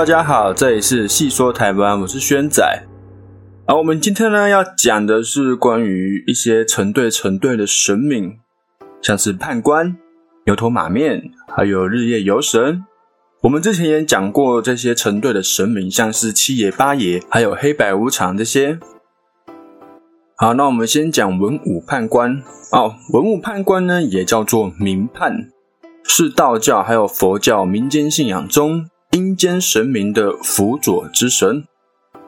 大家好，这里是细说台湾，我是轩仔。啊，我们今天呢要讲的是关于一些成对成对的神明，像是判官、牛头马面，还有日夜游神。我们之前也讲过这些成对的神明，像是七爷八爷，还有黑白无常这些。好，那我们先讲文武判官。哦，文武判官呢也叫做明判，是道教还有佛教民间信仰中。阴间神明的辅佐之神，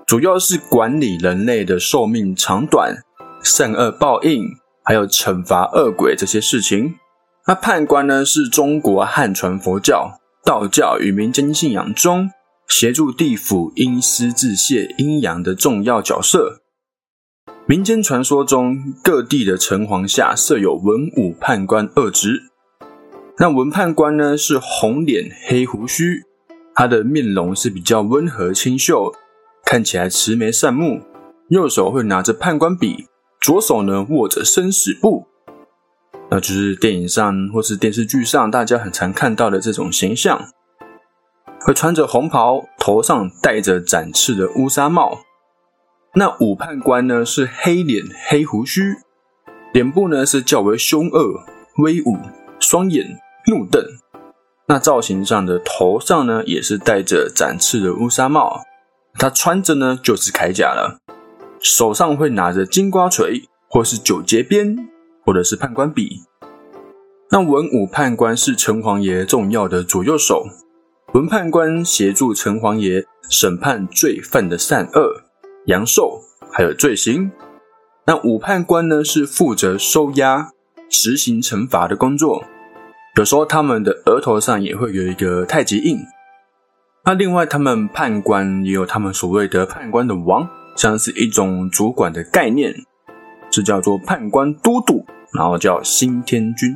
主要是管理人类的寿命长短、善恶报应，还有惩罚恶鬼这些事情。那判官呢，是中国汉传佛教、道教与民间信仰中协助地府阴司自谢阴阳的重要角色。民间传说中，各地的城隍下设有文武判官二职。那文判官呢，是红脸黑胡须。他的面容是比较温和清秀，看起来慈眉善目，右手会拿着判官笔，左手呢握着生死簿，那就是电影上或是电视剧上大家很常看到的这种形象。会穿着红袍，头上戴着展翅的乌纱帽。那武判官呢是黑脸黑胡须，脸部呢是较为凶恶威武，双眼怒瞪。那造型上的头上呢，也是戴着展翅的乌纱帽，他穿着呢就是铠甲了，手上会拿着金瓜锤，或是九节鞭，或者是判官笔。那文武判官是城隍爷重要的左右手，文判官协助城隍爷审判罪犯的善恶、阳寿，还有罪行。那武判官呢，是负责收押、执行惩罚的工作。有时候他们的额头上也会有一个太极印。那另外，他们判官也有他们所谓的判官的王，像是一种主管的概念，是叫做判官都督，然后叫新天君。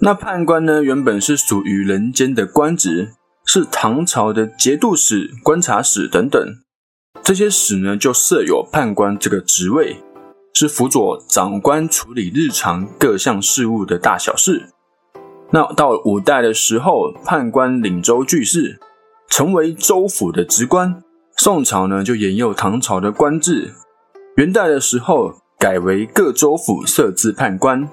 那判官呢，原本是属于人间的官职，是唐朝的节度使、观察使等等。这些使呢，就设有判官这个职位，是辅佐长官处理日常各项事务的大小事。那到五代的时候，判官领州具事，成为州府的职官。宋朝呢，就沿用唐朝的官制。元代的时候，改为各州府设置判官。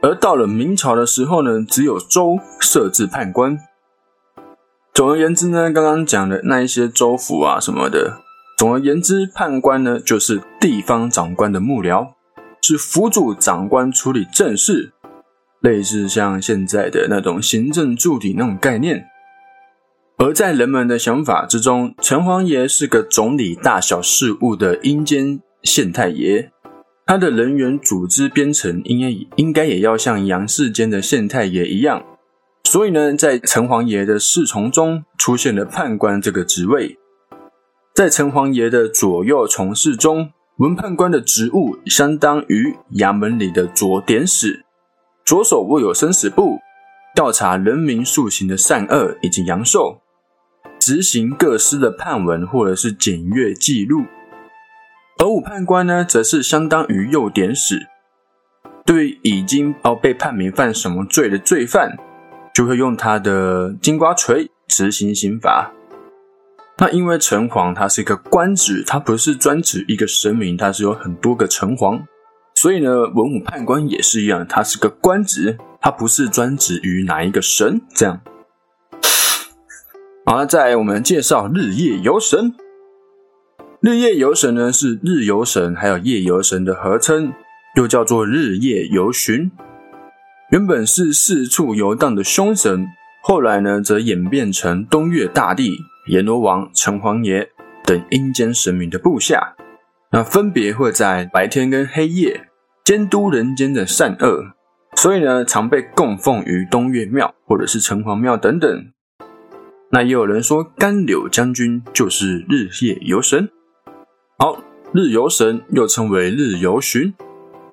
而到了明朝的时候呢，只有州设置判官。总而言之呢，刚刚讲的那一些州府啊什么的，总而言之，判官呢就是地方长官的幕僚，是辅助长官处理政事。类似像现在的那种行政助理那种概念，而在人们的想法之中，城隍爷是个总理大小事务的阴间县太爷，他的人员组织编程应该应该也要像阳世间的县太爷一样，所以呢，在城隍爷的侍从中出现了判官这个职位，在城隍爷的左右从事中，文判官的职务相当于衙门里的左典史。左手握有生死簿，调查人民素行的善恶以及阳寿，执行各司的判文或者是检阅记录。而武判官呢，则是相当于右典史，对已经哦被判明犯什么罪的罪犯，就会用他的金瓜锤执行刑罚。那因为城隍他是一个官职，他不是专指一个神明，他是有很多个城隍。所以呢，文武判官也是一样，他是个官职，他不是专职于哪一个神。这样，好，再我们介绍日夜游神。日夜游神呢，是日游神还有夜游神的合称，又叫做日夜游巡。原本是四处游荡的凶神，后来呢，则演变成东岳大帝、阎罗王、城隍爷等阴间神明的部下。那分别会在白天跟黑夜。监督人间的善恶，所以呢，常被供奉于东岳庙或者是城隍庙等等。那也有人说，甘柳将军就是日夜游神。好，日游神又称为日游巡，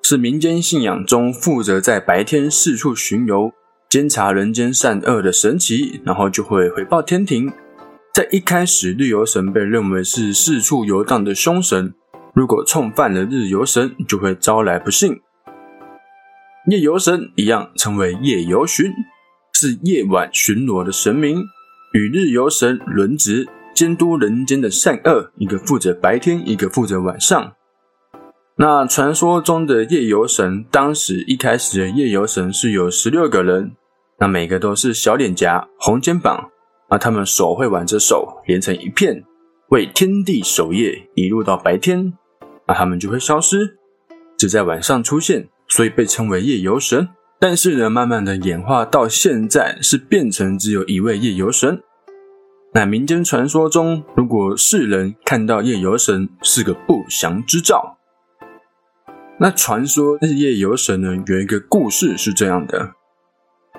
是民间信仰中负责在白天四处巡游，监察人间善恶的神奇，然后就会回报天庭。在一开始，日游神被认为是四处游荡的凶神。如果冲犯了日游神，就会招来不幸。夜游神一样称为夜游巡，是夜晚巡逻的神明，与日游神轮值，监督人间的善恶，一个负责白天，一个负责晚上。那传说中的夜游神，当时一开始的夜游神是有十六个人，那每个都是小脸颊、红肩膀，那，他们手会挽着手连成一片，为天地守夜，一路到白天，那他们就会消失，只在晚上出现，所以被称为夜游神。但是呢，慢慢的演化到现在，是变成只有一位夜游神。那民间传说中，如果世人看到夜游神，是个不祥之兆。那传说日夜游神呢，有一个故事是这样的：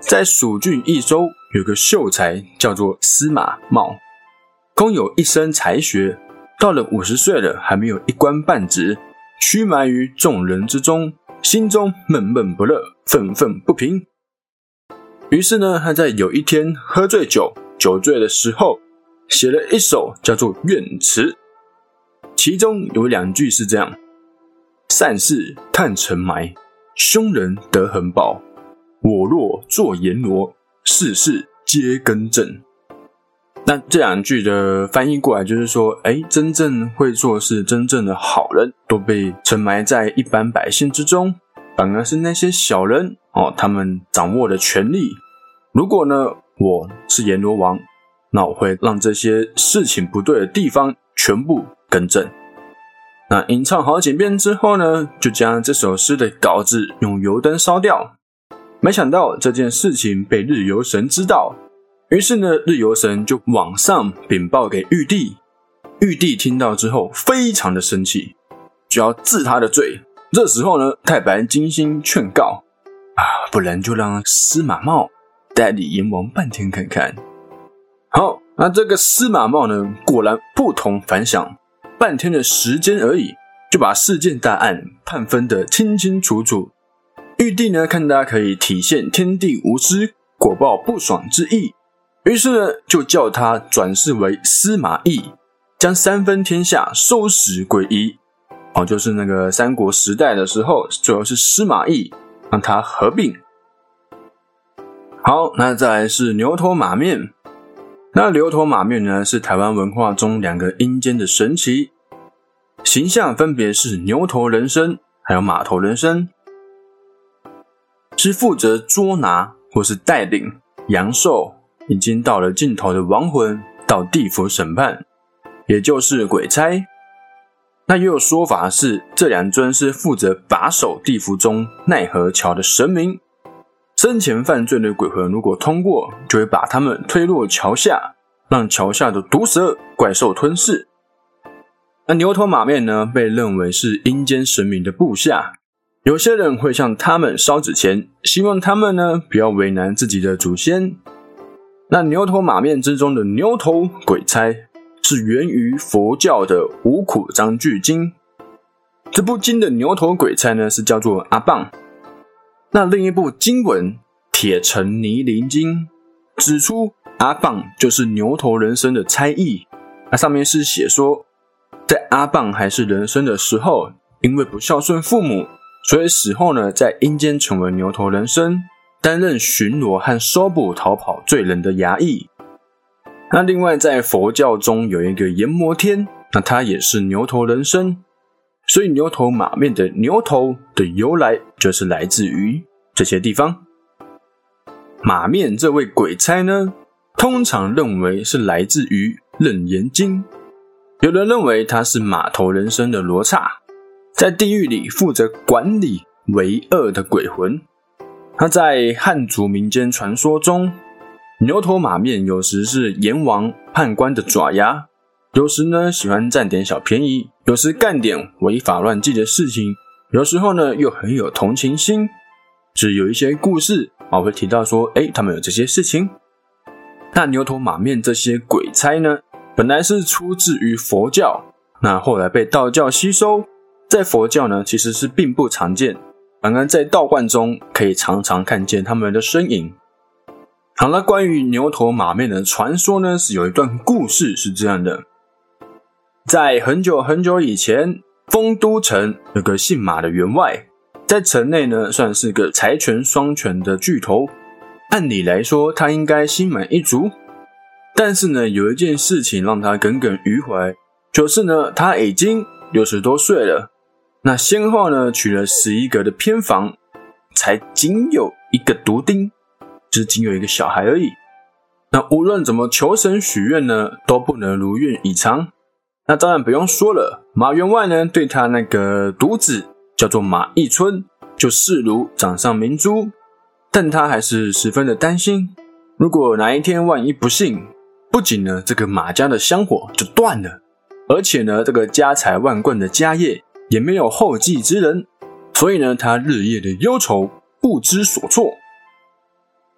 在蜀郡益州，有个秀才叫做司马茂，空有一身才学，到了五十岁了，还没有一官半职，屈埋于众人之中。心中闷闷不乐，愤愤不平。于是呢，他在有一天喝醉酒，酒醉的时候，写了一首叫做《怨词》，其中有两句是这样：“善事探尘埋，凶人得横报。我若做阎罗，世事皆更正。”那这两句的翻译过来就是说，哎，真正会做事、真正的好人都被沉埋在一般百姓之中，反而是那些小人哦，他们掌握了权力。如果呢，我是阎罗王，那我会让这些事情不对的地方全部更正。那吟唱好几遍之后呢，就将这首诗的稿子用油灯烧掉。没想到这件事情被日游神知道。于是呢，日游神就往上禀报给玉帝。玉帝听到之后，非常的生气，就要治他的罪。这时候呢，太白金星劝告：啊，不然就让司马茂代理阎王半天看看。好，那这个司马茂呢，果然不同凡响，半天的时间而已，就把事件大案判分的清清楚楚。玉帝呢，看他可以体现天地无私，果报不爽之意。于是呢，就叫他转世为司马懿，将三分天下收拾归一。哦，就是那个三国时代的时候，主要是司马懿让他合并。好，那再来是牛头马面。那牛头马面呢，是台湾文化中两个阴间的神奇形象，分别是牛头人身还有马头人身，是负责捉拿或是带领阳寿。已经到了尽头的亡魂到地府审判，也就是鬼差。那也有说法是，这两尊是负责把守地府中奈何桥的神明。生前犯罪的鬼魂如果通过，就会把他们推落桥下，让桥下的毒蛇怪兽吞噬。那牛头马面呢，被认为是阴间神明的部下。有些人会向他们烧纸钱，希望他们呢不要为难自己的祖先。那牛头马面之中的牛头鬼差是源于佛教的《五苦章句经》。这部经的牛头鬼差呢是叫做阿棒。那另一部经文《铁城泥林经》指出，阿棒就是牛头人身的差役。那上面是写说，在阿棒还是人身的时候，因为不孝顺父母，所以死后呢，在阴间成为牛头人身。担任巡逻和搜捕逃跑罪人的衙役。那另外在佛教中有一个阎摩天，那他也是牛头人身，所以牛头马面的牛头的由来就是来自于这些地方。马面这位鬼差呢，通常认为是来自于《楞严经》，有人认为他是马头人身的罗刹，在地狱里负责管理为恶的鬼魂。那在汉族民间传说中，牛头马面有时是阎王判官的爪牙，有时呢喜欢占点小便宜，有时干点违法乱纪的事情，有时候呢又很有同情心。只有一些故事啊会提到说，哎，他们有这些事情。那牛头马面这些鬼差呢，本来是出自于佛教，那后来被道教吸收，在佛教呢其实是并不常见。反而在道观中可以常常看见他们的身影。好了，关于牛头马面的传说呢，是有一段故事是这样的：在很久很久以前，丰都城有个姓马的员外，在城内呢算是个财权双全的巨头。按理来说，他应该心满意足。但是呢，有一件事情让他耿耿于怀，就是呢，他已经六十多岁了，那先后呢娶了十一个的偏房，才仅有一个独丁，只仅有一个小孩而已。那无论怎么求神许愿呢，都不能如愿以偿。那当然不用说了，马员外呢对他那个独子叫做马义春，就视如掌上明珠，但他还是十分的担心，如果哪一天万一不幸，不仅呢这个马家的香火就断了，而且呢这个家财万贯的家业也没有后继之人，所以呢他日夜的忧愁不知所措。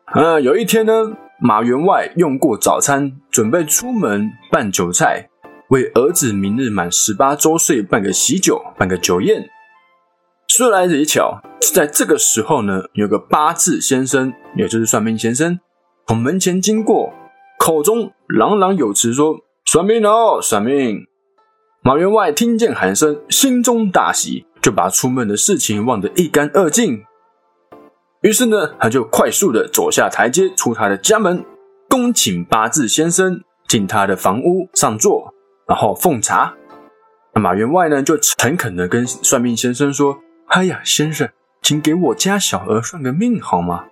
啊，有一天呢。马员外用过早餐，准备出门办酒菜，为儿子明日满十八周岁办个喜酒，办个酒宴。说来也巧，在这个时候呢，有个八字先生，也就是算命先生，从门前经过，口中朗朗有词说：“算命哦，算命！”马员外听见喊声，心中大喜，就把出门的事情忘得一干二净。于是呢，他就快速的走下台阶，出他的家门，恭请八字先生进他的房屋上座，然后奉茶。那马员外呢，就诚恳的跟算命先生说：“哎呀，先生，请给我家小儿算个命好吗？”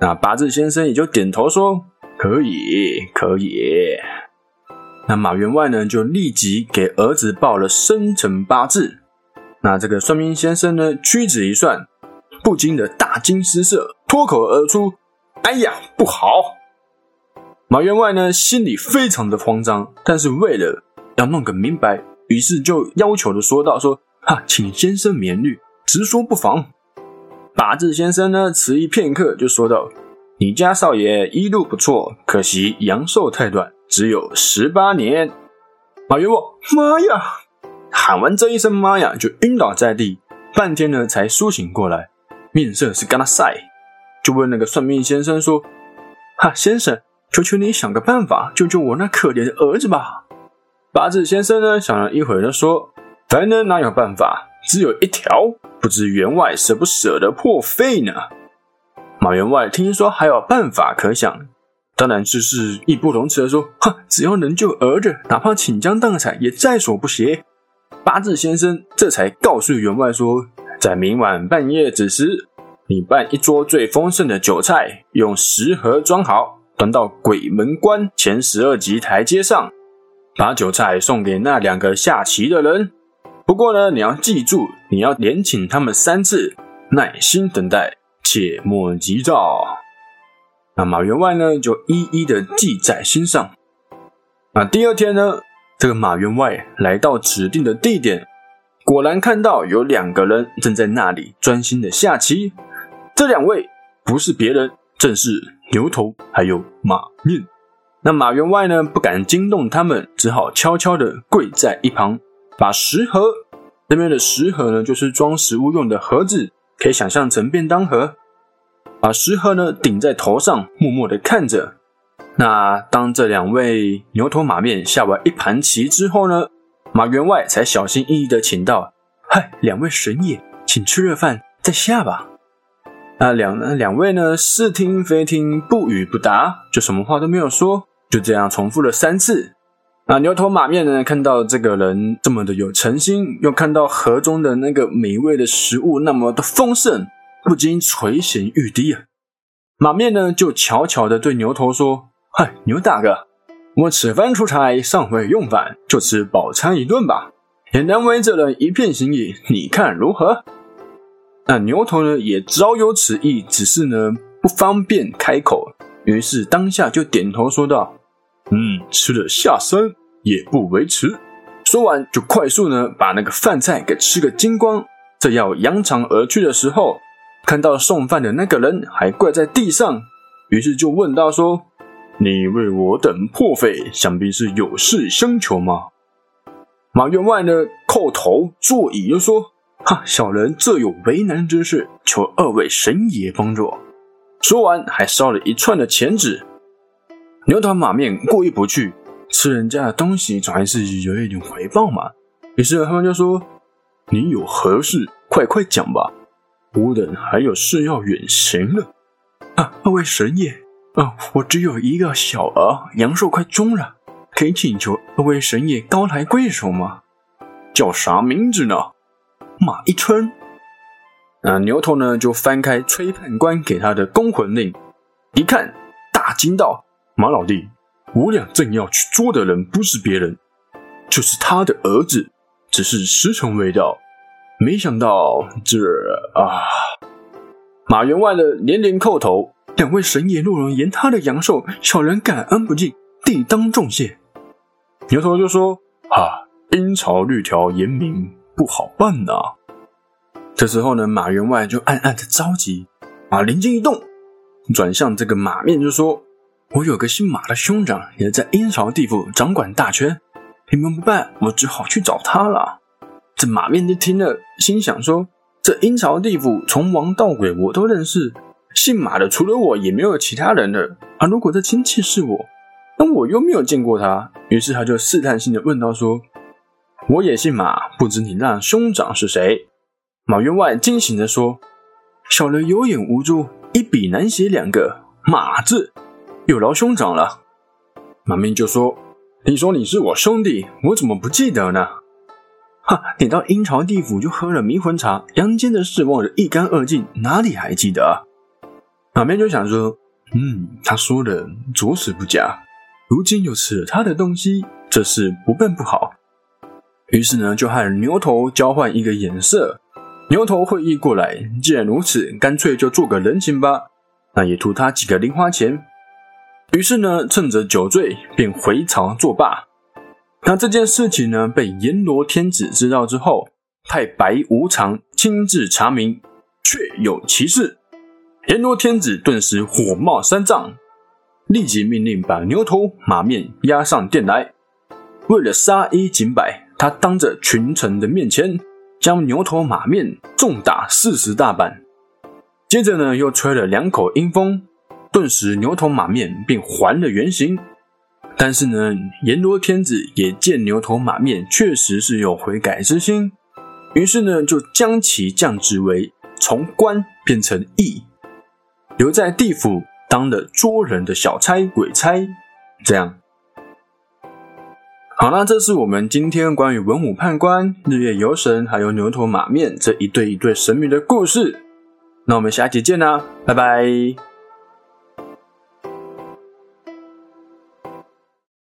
那八字先生也就点头说：“可以，可以。”那马员外呢，就立即给儿子报了生辰八字。那这个算命先生呢，屈指一算。不禁的大惊失色，脱口而出：“哎呀，不好！”马员外呢，心里非常的慌张，但是为了要弄个明白，于是就要求的说道：“说哈，请先生免虑，直说不妨。”八字先生呢，迟疑片刻，就说道：“你家少爷一路不错，可惜阳寿太短，只有十八年。”马员外，妈呀！喊完这一声“妈呀”，就晕倒在地，半天呢，才苏醒过来。面色是干了晒，就问那个算命先生说：“哈，先生，求求你想个办法，救救我那可怜的儿子吧。”八字先生呢，想了一会儿，说：“凡人哪有办法？只有一条，不知员外舍不舍得破费呢？”马员外听说还有办法可想，当然就是义不容辞的说：“哼，只要能救儿子，哪怕倾家荡产也在所不惜。”八字先生这才告诉员外说。在明晚半夜子时，你办一桌最丰盛的酒菜，用十盒装好，端到鬼门关前十二级台阶上，把酒菜送给那两个下棋的人。不过呢，你要记住，你要连请他们三次，耐心等待，切莫急躁。那马员外呢，就一一的记在心上。那第二天呢，这个马员外来到指定的地点。果然看到有两个人正在那里专心的下棋，这两位不是别人，正是牛头还有马面。那马员外呢，不敢惊动他们，只好悄悄的跪在一旁，把食盒那边的食盒呢，就是装食物用的盒子，可以想象成便当盒，把食盒呢顶在头上，默默的看着。那当这两位牛头马面下完一盘棋之后呢？马员外才小心翼翼的请道：“嗨，两位神爷，请吃热饭再下吧。”那两两位呢，似听非听，不语不答，就什么话都没有说，就这样重复了三次。那牛头马面呢，看到这个人这么的有诚心，又看到盒中的那个美味的食物那么的丰盛，不禁垂涎欲滴啊。马面呢，就悄悄的对牛头说：“嗨，牛大哥。”我此番出差，尚未用饭，就吃饱餐一顿吧，也难为这人一片心意，你看如何？那牛头呢，也早有此意，只是呢不方便开口，于是当下就点头说道：“嗯，吃了下山也不为迟。”说完就快速呢把那个饭菜给吃个精光。正要扬长而去的时候，看到送饭的那个人还跪在地上，于是就问道说。你为我等破费，想必是有事相求吗？马员外呢，叩头作揖，又说：“哈，小人这有为难之事，求二位神爷帮助。”说完，还烧了一串的钱纸。牛头马面过意不去，吃人家的东西，总还是有一点回报嘛。于是他们就说：“你有何事，快快讲吧，吾等还有事要远行了。”啊，二位神爷。嗯，我只有一个小儿，阳寿快终了，可以请求二位神爷高抬贵手吗？叫啥名字呢？马一春。那牛头呢，就翻开崔判官给他的公魂令，一看，大惊道：“马老弟，我俩正要去捉的人不是别人，就是他的儿子，只是时辰未到。没想到这啊！”马员外的连连叩头。两位神爷若能延他的阳寿，小人感恩不尽，地当重谢。牛头就说：“啊，阴曹律条严明，不好办呐。”这时候呢，马员外就暗暗的着急，啊，灵机一动，转向这个马面就说：“我有个姓马的兄长，也在阴曹地府掌管大权，你们不办，我只好去找他了。”这马面就听了，心想说：“这阴曹地府从王到鬼我都认识。”姓马的除了我也没有其他人了啊！如果这亲戚是我，那我又没有见过他，于是他就试探性的问道：“说我也姓马，不知你那兄长是谁？”马员外惊醒的说：“小人有眼无珠，一笔难写两个马字，有劳兄长了。”马面就说：“你说你是我兄弟，我怎么不记得呢？哈，你到阴曹地府就喝了迷魂茶，阳间的事忘得一干二净，哪里还记得啊？”马面就想说：“嗯，他说的着实不假。如今又吃了他的东西，这事不办不好。”于是呢，就和牛头交换一个眼色。牛头会意过来，既然如此，干脆就做个人情吧。那也图他几个零花钱。于是呢，趁着酒醉，便回朝作罢。那这件事情呢，被阎罗天子知道之后，派白无常亲自查明，确有其事。阎罗天子顿时火冒三丈，立即命令把牛头马面押上殿来。为了杀一儆百，他当着群臣的面前，将牛头马面重打四十大板。接着呢，又吹了两口阴风，顿时牛头马面便还了原形。但是呢，阎罗天子也见牛头马面确实是有悔改之心，于是呢，就将其降职为从官变成役。留在地府当了捉人的小差、鬼差，这样。好了，这是我们今天关于文武判官、日月游神还有牛头马面这一对一对神明的故事。那我们下期见啦，拜拜。